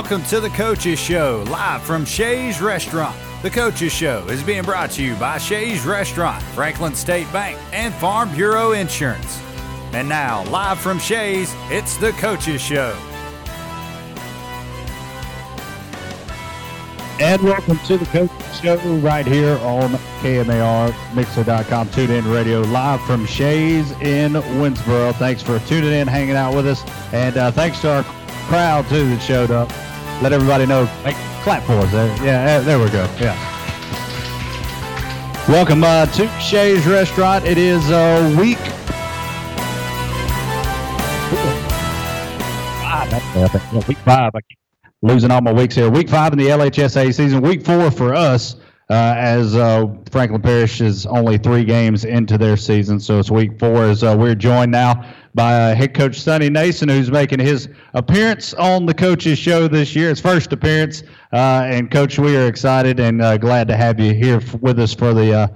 welcome to the Coaches Show, live from Shays Restaurant. The Coaches Show is being brought to you by Shays Restaurant, Franklin State Bank, and Farm Bureau Insurance. And now, live from Shays, it's the Coaches Show. And welcome to the Coaches Show right here on KMAR, Mixlr.com, Tune In Radio, live from Shays in Winnsboro. Thanks for tuning in, hanging out with us, and uh, thanks to our crowd too that showed up. Let everybody know. Make, clap for us. There. Yeah, there we go. Yeah. Welcome uh, to Shays Restaurant. It is uh, week five. Week five. I keep losing all my weeks here. Week five in the LHSA season. Week four for us. Uh, as uh, Franklin Parish is only three games into their season, so it's week four. As uh, we're joined now by uh, head coach Sonny Nason, who's making his appearance on the coaches show this year, his first appearance. Uh, and coach, we are excited and uh, glad to have you here f- with us for the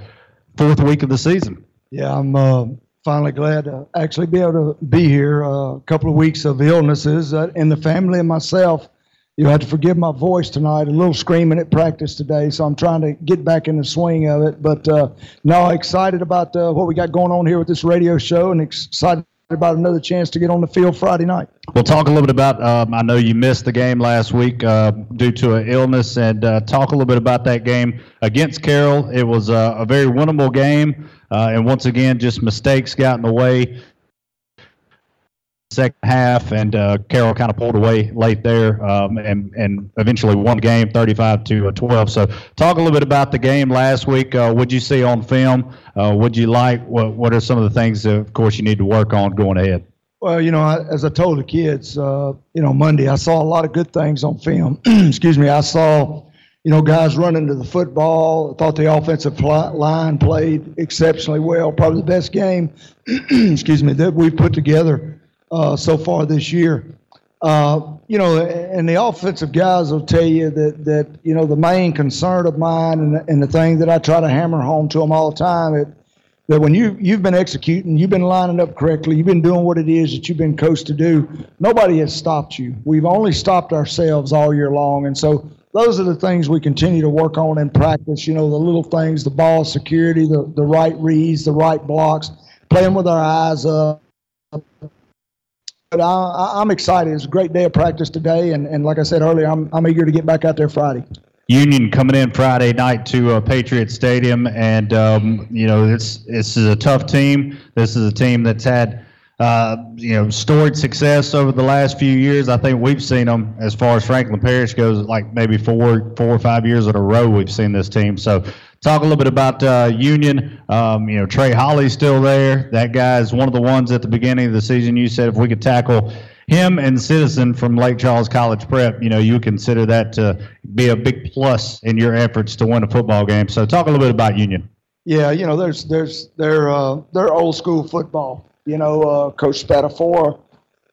fourth week of the season. Yeah, I'm finally glad to actually be able to be here. a couple of weeks of illnesses in the family and myself you have to forgive my voice tonight. A little screaming at practice today, so I'm trying to get back in the swing of it. But uh, no, excited about uh, what we got going on here with this radio show, and excited about another chance to get on the field Friday night. We'll talk a little bit about. Um, I know you missed the game last week uh, due to an illness, and uh, talk a little bit about that game against Carroll. It was uh, a very winnable game, uh, and once again, just mistakes got in the way second half, and uh, Carroll kind of pulled away late there, um, and and eventually won the game 35 to uh, 12. So, talk a little bit about the game last week. Uh, what you see on film? Uh, what you like? What What are some of the things, that, of course, you need to work on going ahead? Well, you know, as I told the kids, uh, you know, Monday, I saw a lot of good things on film. Excuse me, I saw. You know, guys running to the football. I thought the offensive line played exceptionally well. Probably the best game, excuse me, that we've put together uh, so far this year. Uh, you know, and the offensive guys will tell you that that you know the main concern of mine and the, and the thing that I try to hammer home to them all the time that that when you you've been executing, you've been lining up correctly, you've been doing what it is that you've been coached to do. Nobody has stopped you. We've only stopped ourselves all year long, and so those are the things we continue to work on in practice. You know, the little things, the ball security, the the right reads, the right blocks, playing with our eyes up I, am excited. It's a great day of practice today, and, and like I said earlier, I'm, I'm eager to get back out there Friday. Union coming in Friday night to uh, Patriot Stadium, and um, you know this this is a tough team. This is a team that's had uh, you know storied success over the last few years. I think we've seen them as far as Franklin Parish goes, like maybe four four or five years in a row. We've seen this team. So talk a little bit about uh, Union. Um, you know, Trey Holly's still there. That guy is one of the ones at the beginning of the season. You said if we could tackle him and Citizen from Lake Charles College Prep, you know, you consider that to be a big plus in your efforts to win a football game. So talk a little bit about Union. Yeah, you know, there's there's they're uh, they're old school football. You know, uh, Coach Spatafora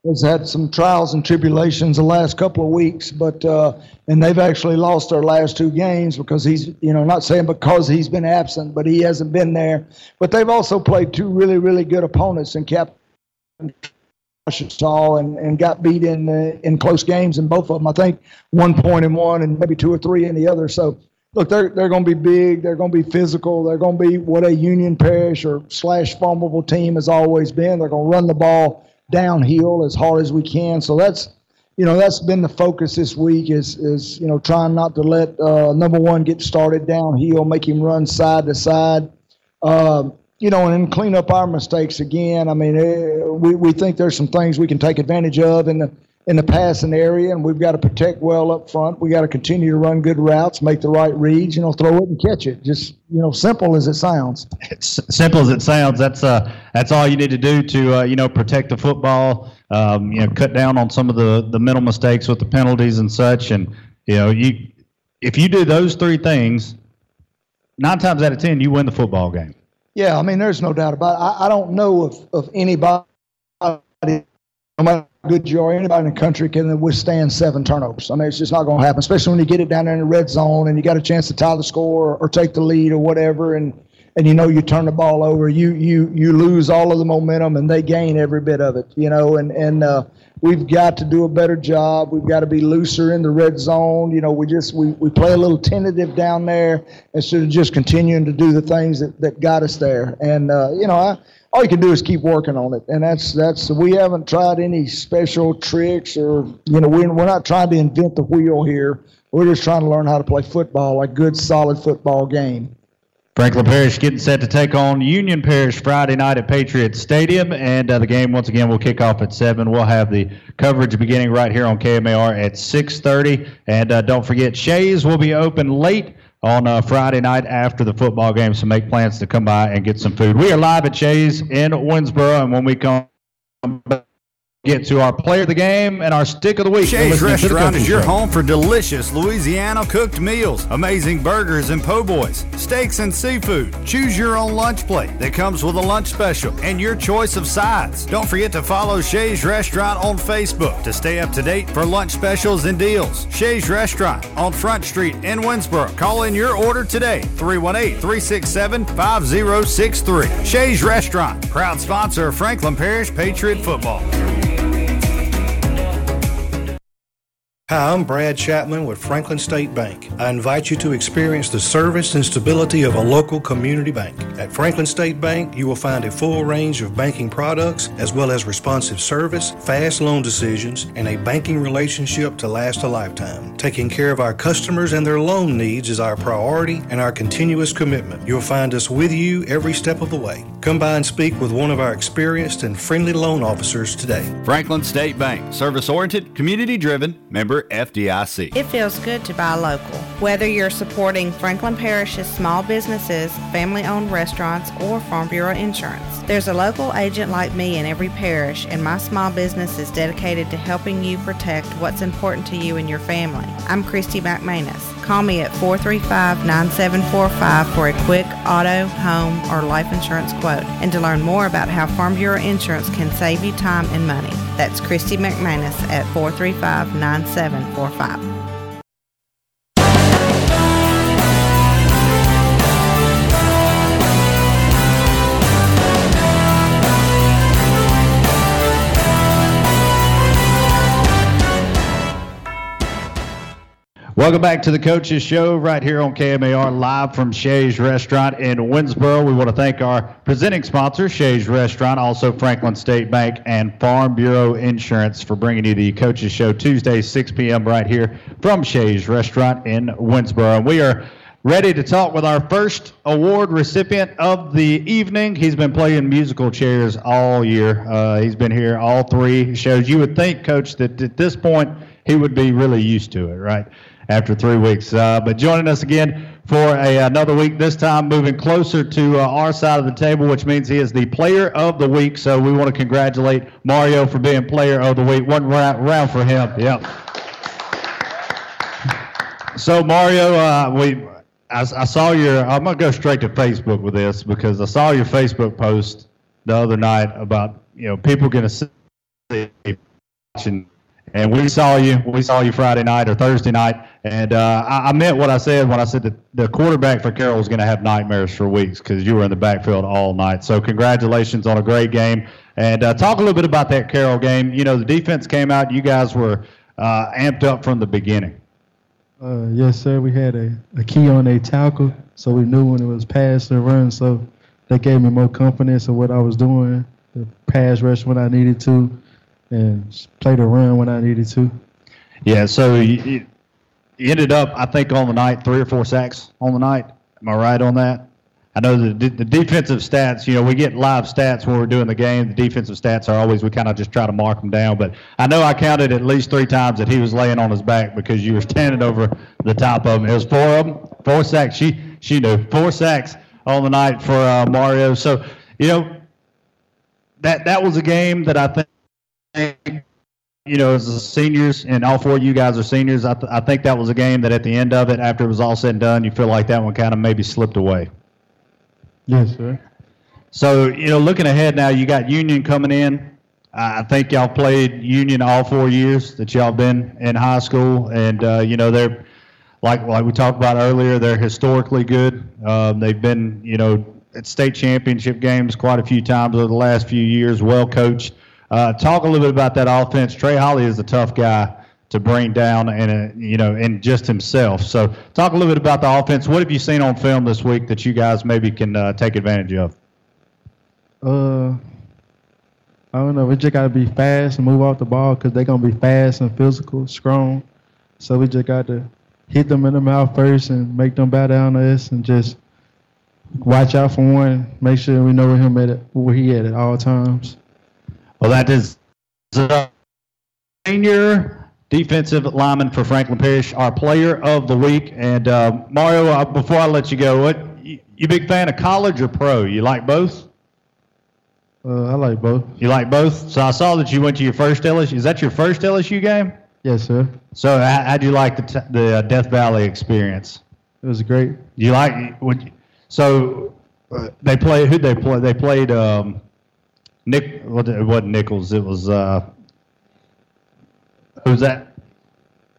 has had some trials and tribulations the last couple of weeks, but uh, and they've actually lost their last two games because he's you know not saying because he's been absent, but he hasn't been there. But they've also played two really really good opponents in Cap saw and, and got beat in uh, in close games in both of them. I think one point in one and maybe two or three in the other. So look, they're they're going to be big. They're going to be physical. They're going to be what a Union Parish or slash formidable team has always been. They're going to run the ball downhill as hard as we can. So that's you know that's been the focus this week is is you know trying not to let uh, number one get started downhill, make him run side to side. Uh, you know, and clean up our mistakes again. I mean, eh, we, we think there's some things we can take advantage of in the in the passing area, and we've got to protect well up front. We got to continue to run good routes, make the right reads, you know, throw it and catch it. Just you know, simple as it sounds. It's simple as it sounds. That's uh, that's all you need to do to uh, you know protect the football. Um, you know, cut down on some of the the mental mistakes with the penalties and such. And you know, you if you do those three things, nine times out of ten, you win the football game. Yeah, I mean, there's no doubt about it. I, I don't know of of anybody, no matter good you are, anybody in the country can withstand seven turnovers. I mean, it's just not going to happen, especially when you get it down in the red zone and you got a chance to tie the score or, or take the lead or whatever. And and you know you turn the ball over, you you you lose all of the momentum, and they gain every bit of it. You know, and and uh, we've got to do a better job. We've got to be looser in the red zone. You know, we just we, we play a little tentative down there instead of just continuing to do the things that, that got us there. And uh, you know, I, all you can do is keep working on it. And that's that's we haven't tried any special tricks or you know we're we're not trying to invent the wheel here. We're just trying to learn how to play football, a good solid football game. Franklin Parish getting set to take on Union Parish Friday night at Patriot Stadium, and uh, the game once again will kick off at seven. We'll have the coverage beginning right here on KMAR at 6:30, and uh, don't forget Shays will be open late on uh, Friday night after the football game, so make plans to come by and get some food. We are live at Shays in Winnsboro, and when we come back get to our player of the game and our stick of the week. Shays Restaurant is your home for delicious Louisiana cooked meals, amazing burgers and po' boys, steaks and seafood. Choose your own lunch plate that comes with a lunch special and your choice of sides. Don't forget to follow Shays Restaurant on Facebook to stay up to date for lunch specials and deals. Shays Restaurant on Front Street in Winnsboro. Call in your order today, 318 367 5063. Shays Restaurant, proud sponsor of Franklin Parish Patriot Football. Hi, I'm Brad Chapman with Franklin State Bank. I invite you to experience the service and stability of a local community bank. At Franklin State Bank, you will find a full range of banking products as well as responsive service, fast loan decisions, and a banking relationship to last a lifetime. Taking care of our customers and their loan needs is our priority and our continuous commitment. You'll find us with you every step of the way. Come by and speak with one of our experienced and friendly loan officers today. Franklin State Bank, service oriented, community driven, member FDIC. It feels good to buy local. Whether you're supporting Franklin Parish's small businesses, family owned restaurants, or Farm Bureau Insurance, there's a local agent like me in every parish, and my small business is dedicated to helping you protect what's important to you and your family. I'm Christy McManus. Call me at 435 9745 for a quick auto, home, or life insurance quote and to learn more about how Farm Bureau Insurance can save you time and money. That's Christy McManus at 435 9745. Welcome back to the Coaches Show right here on KMAR, live from Shays Restaurant in Winnsboro. We want to thank our presenting sponsor, Shays Restaurant, also Franklin State Bank and Farm Bureau Insurance for bringing you the Coaches Show Tuesday, 6 p.m. right here from Shays Restaurant in Winnsboro. And we are ready to talk with our first award recipient of the evening. He's been playing musical chairs all year. Uh, he's been here all three shows. You would think, Coach, that at this point he would be really used to it, right? After three weeks. Uh, but joining us again for a, another week, this time moving closer to uh, our side of the table, which means he is the player of the week. So we want to congratulate Mario for being player of the week. One round, round for him. Yep. So Mario, uh, we I, saw your. I'm gonna go straight to Facebook with this because I saw your Facebook post the other night about you know people to see watching and we saw you. We saw you Friday night or Thursday night, and uh, I, I, meant what I said when I said that the quarterback for Carroll was going to have nightmares for weeks because you were in the backfield all night. So congratulations on a great game, and uh, talk a little bit about that Carroll game. You know, the defense came out. You guys were uh, amped up from the beginning. Uh, yes, sir. We had a, a key on a tackle, so we knew when it was pass and run. So that gave me more confidence in what I was doing. The pass rush when I needed to and played around when I needed to. Yeah, so you, you ended up, I think, on the night three or four sacks on the night. Am I right on that? I know the the defensive stats. You know, we get live stats when we're doing the game. The defensive stats are always we kind of just try to mark them down. But I know I counted at least three times that he was laying on his back because you were standing over the top of him. It was four of them, four sacks. She she knew four sacks on the night for uh, Mario. So you know that that was a game that I think you know, as the seniors, and all four of you guys are seniors, I, th- I think that was a game that at the end of it, after it was all said and done, you feel like that one kind of maybe slipped away. Yes, sir. So, you know, looking ahead now, you got Union coming in. I think y'all played Union all four years that y'all been in high school, and uh, you know they're like like we talked about earlier. They're historically good. Um, they've been you know at state championship games quite a few times over the last few years. Well coached. Uh, talk a little bit about that offense. Trey Holly is a tough guy to bring down, and uh, you know, and just himself. So, talk a little bit about the offense. What have you seen on film this week that you guys maybe can uh, take advantage of? Uh, I don't know. We just got to be fast and move off the ball because they're to be fast and physical, strong. So we just got to hit them in the mouth first and make them bow down to us and just watch out for one. Make sure we know where him at where he at at all times. Well, that is senior defensive lineman for Franklin Parish, our player of the week. And uh, Mario, uh, before I let you go, what you, you big fan of college or pro? You like both? Uh, I like both. You like both? So I saw that you went to your first LSU. Is that your first LSU game? Yes, sir. So how, how'd you like the t- the uh, Death Valley experience? It was great. You like would so uh, they play who they play? They played um, Nick. Well, it wasn't Nichols. It was uh, who's that?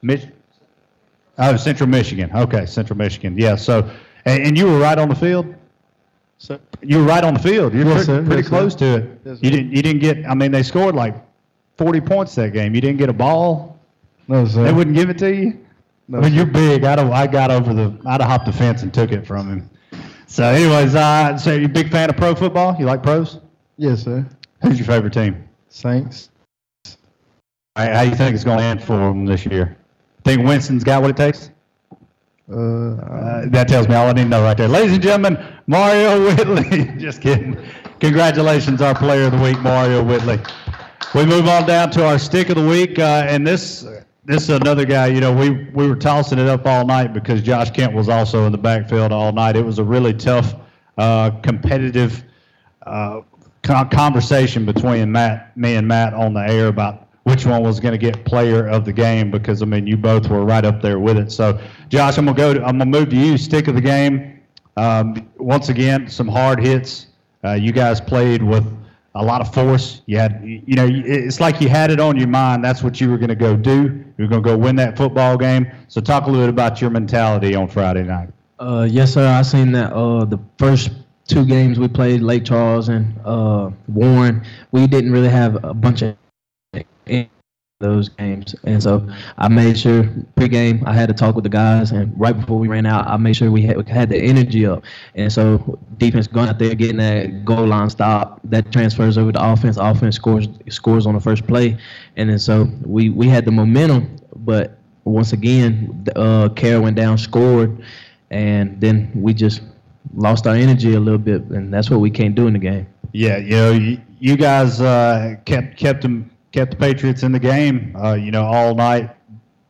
Mich- oh, Central Michigan. Okay, Central Michigan. Yeah. So and, and you were right on the field. So, You were right on the field. You were Yes, pretty, pretty Yes, sir. close to it. Yes, you didn't. You didn't get. I mean, they scored like 40 points that game. You didn't get a ball. no, sir. They wouldn't give it to you. No, I mean, sir. you're big. I'd have, I got over the. I'd have hopped the fence and took it from him. So, anyways, uh, so you a big fan of pro football? You like pros? Yes, sir. Who's your favorite team? Saints. Right, how do you think it's going to end for them this year? Think Winston's got what it takes? Uh, Uh, that tells me all I need to know right there. Ladies and gentlemen, Mario Whitley. Just kidding. Congratulations, our player of the week, Mario Whitley. We move on down to our stick of the week, uh, and this this is another guy. You know, we we were tossing it up all night because Josh Kemp was also in the backfield all night. It was a really tough, uh, competitive uh, conversation between Matt, me and Matt on the air about which one was going to get player of the game because I mean you both were right up there with it. So Josh, I'm gonna go. To, I'm gonna move to you. Stick of the game. Um, once again, some hard hits. Uh, you guys played with a lot of force. You had, you know, it's like you had it on your mind. That's what you were going to go do. You were going to go win that football game. So talk a little bit about your mentality on Friday night. Uh, yes, sir. I seen that. Uh, the first two games we played, Lake Charles and uh, Warren, we didn't really have a bunch of those games, and so I made sure pregame I had to talk with the guys, and right before we ran out, I made sure we had, we had the energy up, and so defense going out there getting that goal line stop that transfers over to offense. Offense scores scores on the first play, and then so we we had the momentum, but once again, uh, went down, scored, and then we just lost our energy a little bit, and that's what we can't do in the game. Yeah, you know, you, you guys uh, kept kept them kept the Patriots in the game. Uh, you know, all night.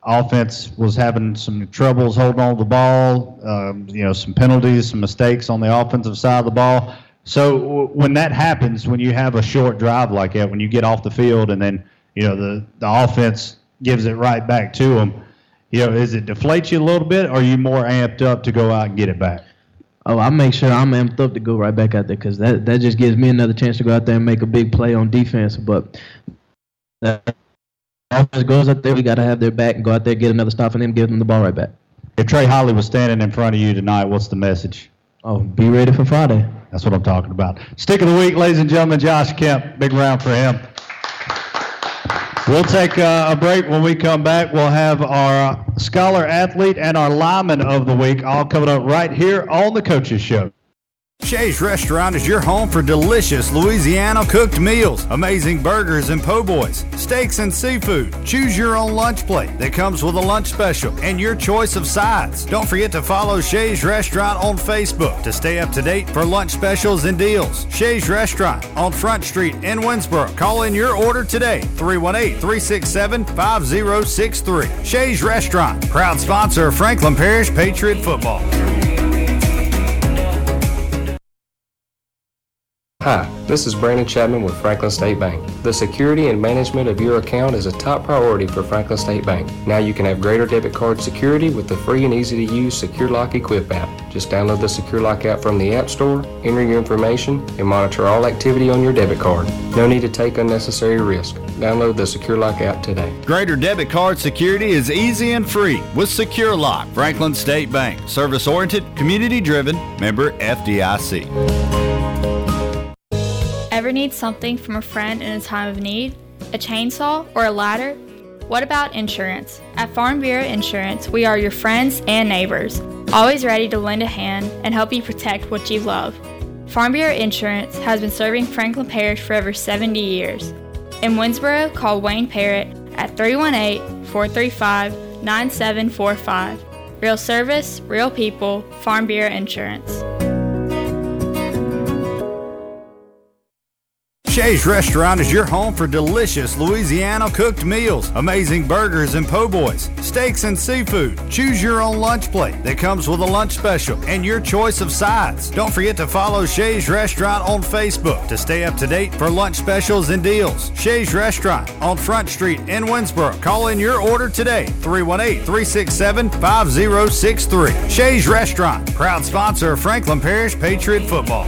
Offense was having some troubles holding on to the ball. Um, you know, some penalties, some mistakes on the offensive side of the ball. So w- when that happens, when you have a short drive like that, when you get off the field and then you know the the offense gives it right back to them, you know, is it deflate you a little bit, or are you more amped up to go out and get it back? Oh, I make sure I'm amped up to go right back out there because that, that just gives me another chance to go out there and make a big play on defense. But that offense goes out there, we got to have their back and go out there, get another stop, and then give them the ball right back. If Trey Holly was standing in front of you tonight, what's the message? Oh, be ready for Friday. That's what I'm talking about. Stick of the week, ladies and gentlemen, Josh Kemp. Big round for him. We'll take uh, a break. When we come back, we'll have our scholar athlete and our lineman of the week all coming up right here on the Coaches Show. Shay's Restaurant is your home for delicious Louisiana cooked meals, amazing burgers and po' boys, steaks and seafood. Choose your own lunch plate that comes with a lunch special and your choice of sides. Don't forget to follow Shay's Restaurant on Facebook to stay up to date for lunch specials and deals. Shay's Restaurant on Front Street in Winnsboro. Call in your order today, 318 367 5063. Shay's Restaurant, proud sponsor of Franklin Parish Patriot Football. Hi, this is Brandon Chapman with Franklin State Bank. The security and management of your account is a top priority for Franklin State Bank. Now you can have greater debit card security with the free and easy to use Secure Lock Equip app. Just download the Secure Lock app from the App Store, enter your information, and monitor all activity on your debit card. No need to take unnecessary risk. Download the Secure Lock app today. Greater debit card security is easy and free with Secure Lock, Franklin State Bank. Service oriented, community driven, member FDIC. Ever need something from a friend in a time of need? A chainsaw or a ladder? What about insurance? At Farm Bureau Insurance, we are your friends and neighbors, always ready to lend a hand and help you protect what you love. Farm Bureau Insurance has been serving Franklin Parish for over 70 years. In Winnsboro, call Wayne Parrott at 318 435 9745. Real service, real people, Farm Bureau Insurance. Shay's Restaurant is your home for delicious Louisiana cooked meals, amazing burgers and po' boys, steaks and seafood. Choose your own lunch plate that comes with a lunch special and your choice of sides. Don't forget to follow Shay's Restaurant on Facebook to stay up to date for lunch specials and deals. Shay's Restaurant on Front Street in Winnsboro. Call in your order today, 318 367 5063. Shay's Restaurant, proud sponsor of Franklin Parish Patriot Football.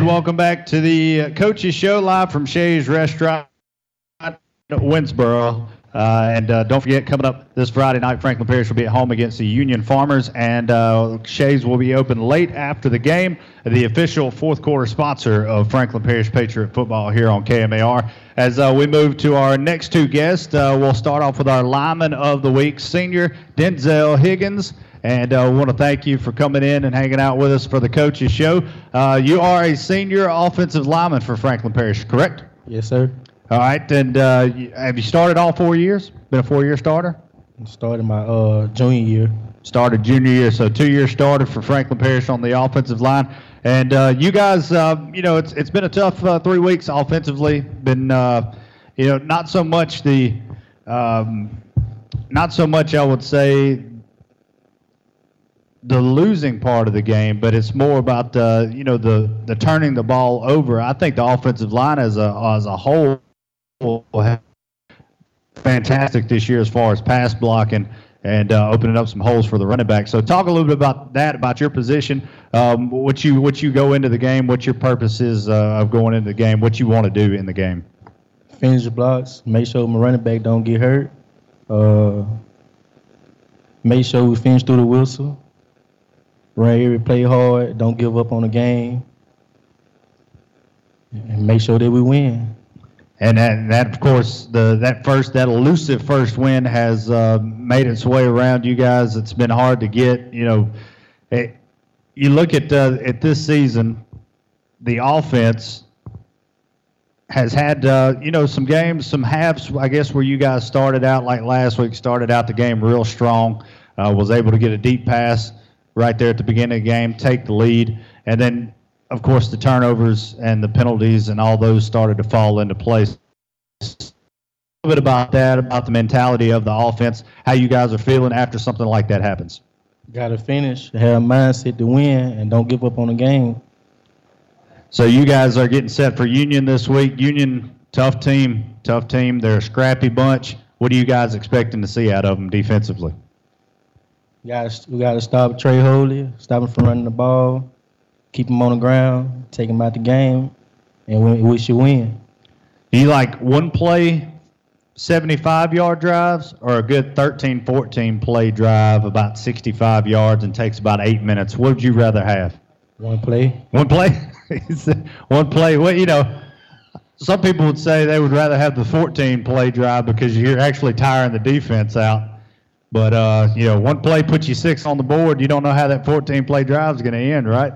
And welcome back to the Coaches Show live from Shay's Restaurant, Winnsboro. Uh, and uh, don't forget, coming up this Friday night, Franklin Parish will be at home against the Union Farmers, and uh, Shays will be open late after the game. The official fourth quarter sponsor of Franklin Parish Patriot football here on KMAR. As uh, we move to our next two guests, uh, we'll start off with our lineman of the week, senior Denzel Higgins. And uh, we want to thank you for coming in and hanging out with us for the coaches show. Uh, you are a senior offensive lineman for Franklin Parish, correct? Yes, sir. All right. And uh, have you started all four years? Been a four-year starter? Started my uh, junior year. Started junior year, so two-year starter for Franklin Parish on the offensive line. And uh, you guys, uh, you know, it's it's been a tough uh, three weeks offensively. Been, uh, you know, not so much the, um, not so much I would say the losing part of the game, but it's more about uh, you know the the turning the ball over. I think the offensive line as a as a whole fantastic this year as far as pass blocking and uh, opening up some holes for the running back. So talk a little bit about that, about your position, um, what you what you go into the game, what your purpose is uh, of going into the game, what you want to do in the game. Finish the blocks. Make sure my running back don't get hurt. Uh, make sure we finish through the whistle. Run play hard. Don't give up on the game. And make sure that we win. And that, that of course, the that first that elusive first win has uh, made its way around you guys. It's been hard to get. You know, it, you look at uh, at this season, the offense has had uh, you know some games, some halves. I guess where you guys started out like last week, started out the game real strong, uh, was able to get a deep pass right there at the beginning of the game, take the lead, and then of course the turnovers and the penalties and all those started to fall into place. A little bit about that, about the mentality of the offense, how you guys are feeling after something like that happens. Got to finish. Have a mindset to win and don't give up on the game. So you guys are getting set for Union this week. Union, tough team, tough team. They're a scrappy bunch. What are you guys expecting to see out of them defensively? We got we got to stop Trey Holly, stop him from running the ball, keep him on the ground, take him out the game, and we, we should win. Do you like one play, 75 yard drives, or a good 13, 14 play drive about 65 yards and takes about eight minutes? What would you rather have? One play. One play? one play. Well, you know, some people would say they would rather have the 14 play drive because you're actually tiring the defense out. But, uh, you know, one play puts you six on the board. You don't know how that 14 play drive is going to end, right?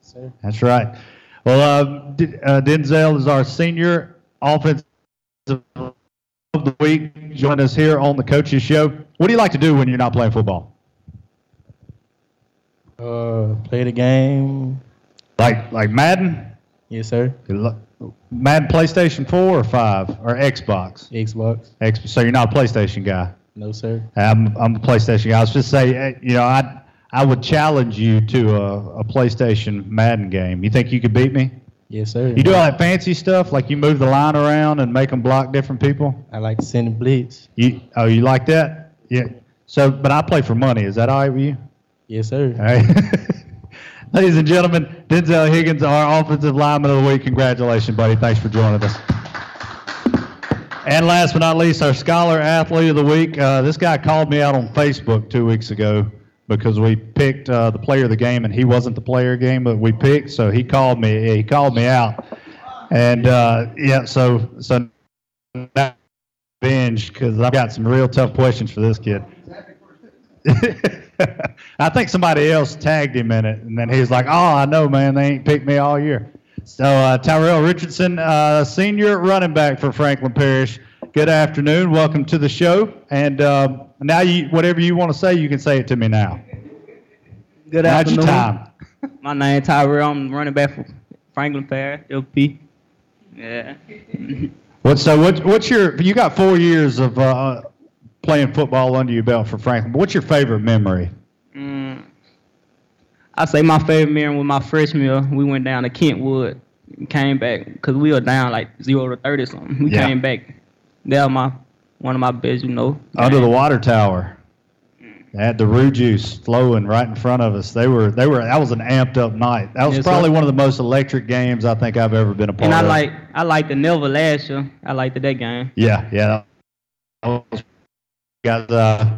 Sir. That's right. Well, uh, D- uh, Denzel is our senior offensive of the week. Join us here on the Coaches Show. What do you like to do when you're not playing football? Uh, play the game. Like like Madden? Yes, sir. Madden PlayStation 4 or 5 or Xbox? Xbox. X, so you're not a PlayStation guy. No, sir. I'm, I'm a PlayStation guy. I was just say, eh, you know, I I would challenge you to a, a PlayStation Madden game. You think you could beat me? Yes, sir. You do all that fancy stuff, like you move the line around and make them block different people. I like to send a blitz. You oh, you like that? Yeah. So, but I play for money. Is that all right with you? Yes, sir. All right. Ladies and gentlemen, Denzel Higgins, our offensive lineman of the week. Congratulations, buddy. Thanks for joining us. And last but not least, our scholar athlete of the week. Uh, this guy called me out on Facebook two weeks ago because we picked uh, the player of the game, and he wasn't the player game that we picked. So he called me. He called me out, and uh, yeah. So so now binge because I've got some real tough questions for this kid. I think somebody else tagged him in it, and then he's like, "Oh, I know, man. They ain't picked me all year." So uh, Tyrell Richardson, uh, senior running back for Franklin Parish. Good afternoon. Welcome to the show. And uh, now, you, whatever you want to say, you can say it to me now. Good Now's your afternoon. time. My name is Tyrell. I'm running back for Franklin Parish, LP. Yeah. What, so what, what's your? You got four years of uh, playing football under your belt for Franklin. What's your favorite memory? Mm, I say my favorite memory with my freshman year. We went down to Kentwood, and came back because we were down like zero to thirty something. We Yeah. came back. That was my one of my best, you know. Under the water tower. They had the Rue juice flowing right in front of us. They were they were that was an amped up night. That was Yes, probably sir. one of the most electric games I think I've ever been a part of. And I of. like I liked the Never last year. I liked the that game. Yeah, yeah. That was- Guys, uh,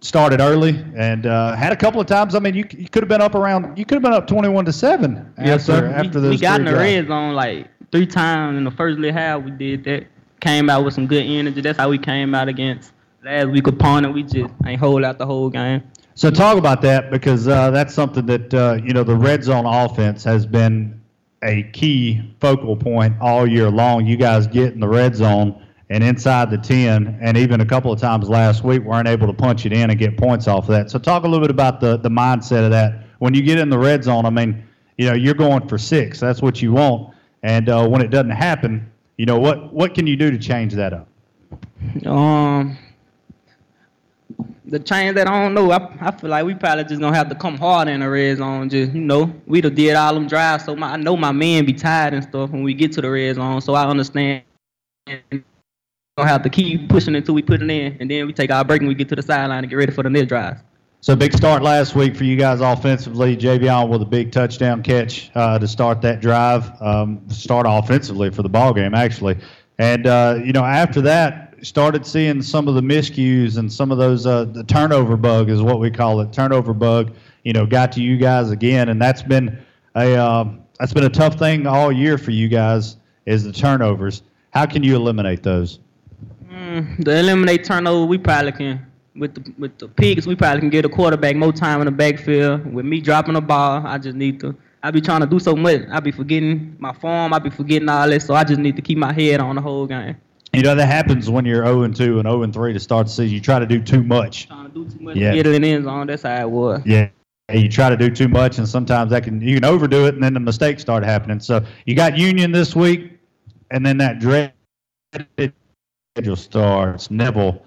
started early and uh, had a couple of times. I mean, you, you could have been up around. You could have been up twenty-one to seven Yes, after sir. after we, those we got in the red zone like three times in the first little half. We did that. Came out with some good energy. That's how we came out against last week opponent. We just ain't hold out the whole game. So talk about that because uh, that's something that uh, you know the red zone offense has been a key focal point all year long. You guys get in the red zone and inside the ten, and even a couple of times last week weren't able to punch it in and get points off of that. So talk a little bit about the the mindset of that when you get in the red zone. I mean, you know you're going for six. That's what you want, and uh, when it doesn't happen, you know what what can you do to change that up? Um, the change that I don't know. I, I feel like we probably just gonna have to come hard in the red zone. Just you know, we done did all them drives, so my, I know my man be tired and stuff when we get to the red zone. So I understand. Gonna have to keep pushing until we put it in, and then we take our break and we get to the sideline and get ready for the next drive. So big start last week for you guys offensively. Javion with a big touchdown catch uh, to start that drive, um, start offensively for the ball game actually. And uh, you know after that, started seeing some of the miscues and some of those uh, the turnover bug is what we call it. Turnover bug. You know got to you guys again, and that's been a um, that's been a tough thing all year for you guys is the turnovers. How can you eliminate those? Mm, the eliminate turnover, we probably can. With the with the picks, we probably can get a quarterback more time in the backfield. With me dropping the ball, I just need to. I be trying to do so much. I be forgetting my form. I be forgetting all this. So I just need to keep my head on the whole game. You know that happens when you're 0 and 2 and 0 and 3 to start the season. You try to do too much. Trying to do too much Yeah. to get it in the end zone. That's how it was. Yeah. You try to do too much, and sometimes that can you can overdo it, and then the mistakes start happening. So you got Union this week, and then that dreaded schedule starts. Neville,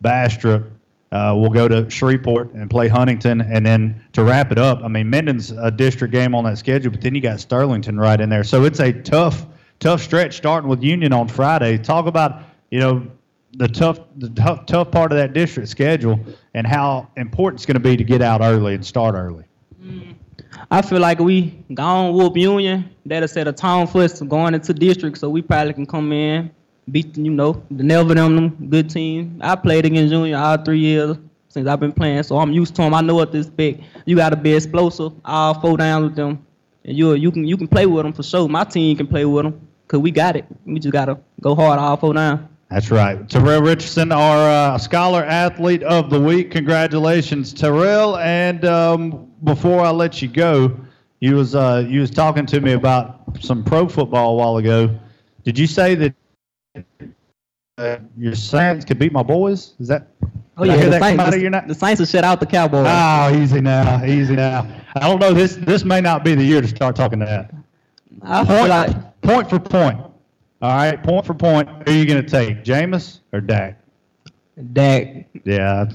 Bastrop. Uh, we'll go to Shreveport and play Huntington, and then to wrap it up, I mean Minden's a district game on that schedule, but then you got Sterlington right in there. So it's a tough, tough stretch starting with Union on Friday. Talk about you know the tough, the tough, tough part of that district schedule, and how important it's going to be to get out early and start early. I feel like we gone whoop Union. That'll set a tone for us going into district, so we probably can come in, beat you know the Neville them them good team. I played against Junior all three years since I've been playing, so I'm used to them. I know what to expect. You got to be explosive, all four down with them, and you you can you can play with them for sure. My team can play with them because we got it. We just gotta go hard all four down. That's right. Terrell Richardson, our uh, Scholar Athlete of the Week. Congratulations, Terrell. And um, before I let you go, you was uh, you was talking to me about some pro football a while ago. Did you say that uh, your Saints could beat my boys? Is that? Oh did yeah, hear the that come Saints, out of the, your na- the Saints will shut out the Cowboys. Oh, easy now, easy now. I don't know. This this may not be the year to start talking that. I feel Point, like point for point. All right, point for point. Who are you going to take, Jameis or Dak? Dak. Yeah,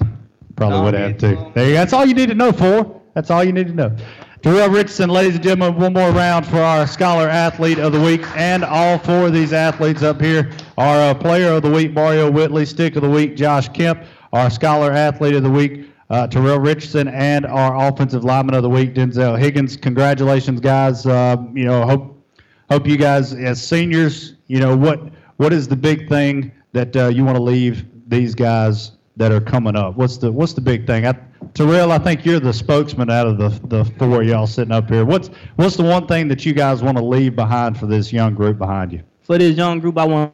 probably would have too. There you go. That's all you need to know for. That's all you need to know. Terrell Richardson, ladies and gentlemen, one more round for our Scholar Athlete of the Week. And all four of these athletes up here are uh, Player of the Week, Mario Whitley, Stick of the Week, Josh Kemp, our Scholar Athlete of the Week, uh, Terrell Richardson, and our Offensive Lineman of the Week, Denzel Higgins. Congratulations, guys. Uh, you know, hope hope you guys as seniors, you know, what what is the big thing that uh, you want to leave these guys that are coming up? What's the what's the big thing? I, Terrell, I think you're the spokesman out of the the four y'all sitting up here. What's what's the one thing that you guys want to leave behind for this young group behind you? For this young group, I want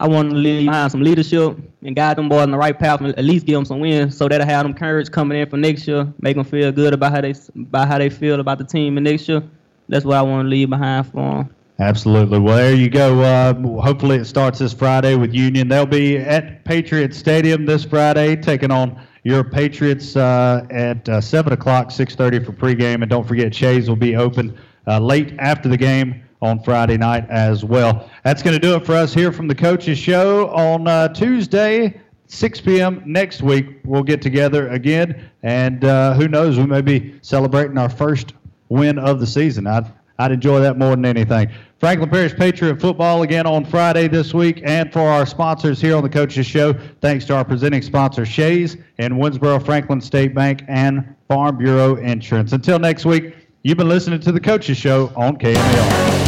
I want to leave behind some leadership and guide them boys on the right path, and at least give them some wins, so that'll have them courage coming in for next year, make them feel good about how they about how they feel about the team in next year. That's what I want to leave behind for them. Absolutely. Well, there you go. Uh, hopefully, it starts this Friday with Union. They'll be at Patriot Stadium this Friday, taking on your Patriots uh, at uh, 7 o'clock, 6.30 for pregame. And don't forget, Shays will be open uh, late after the game on Friday night as well. That's going to do it for us here from the Coaches Show on uh, Tuesday, 6 p.m. next week. We'll get together again, and uh, who knows, we may be celebrating our first win of the season. I'd, I'd enjoy that more than anything. Franklin Parish Patriot football again on Friday this week. And for our sponsors here on the Coaches Show, thanks to our presenting sponsor, Shays and Winnsboro Franklin State Bank and Farm Bureau Insurance. Until next week, you've been listening to the Coaches Show on KMAR.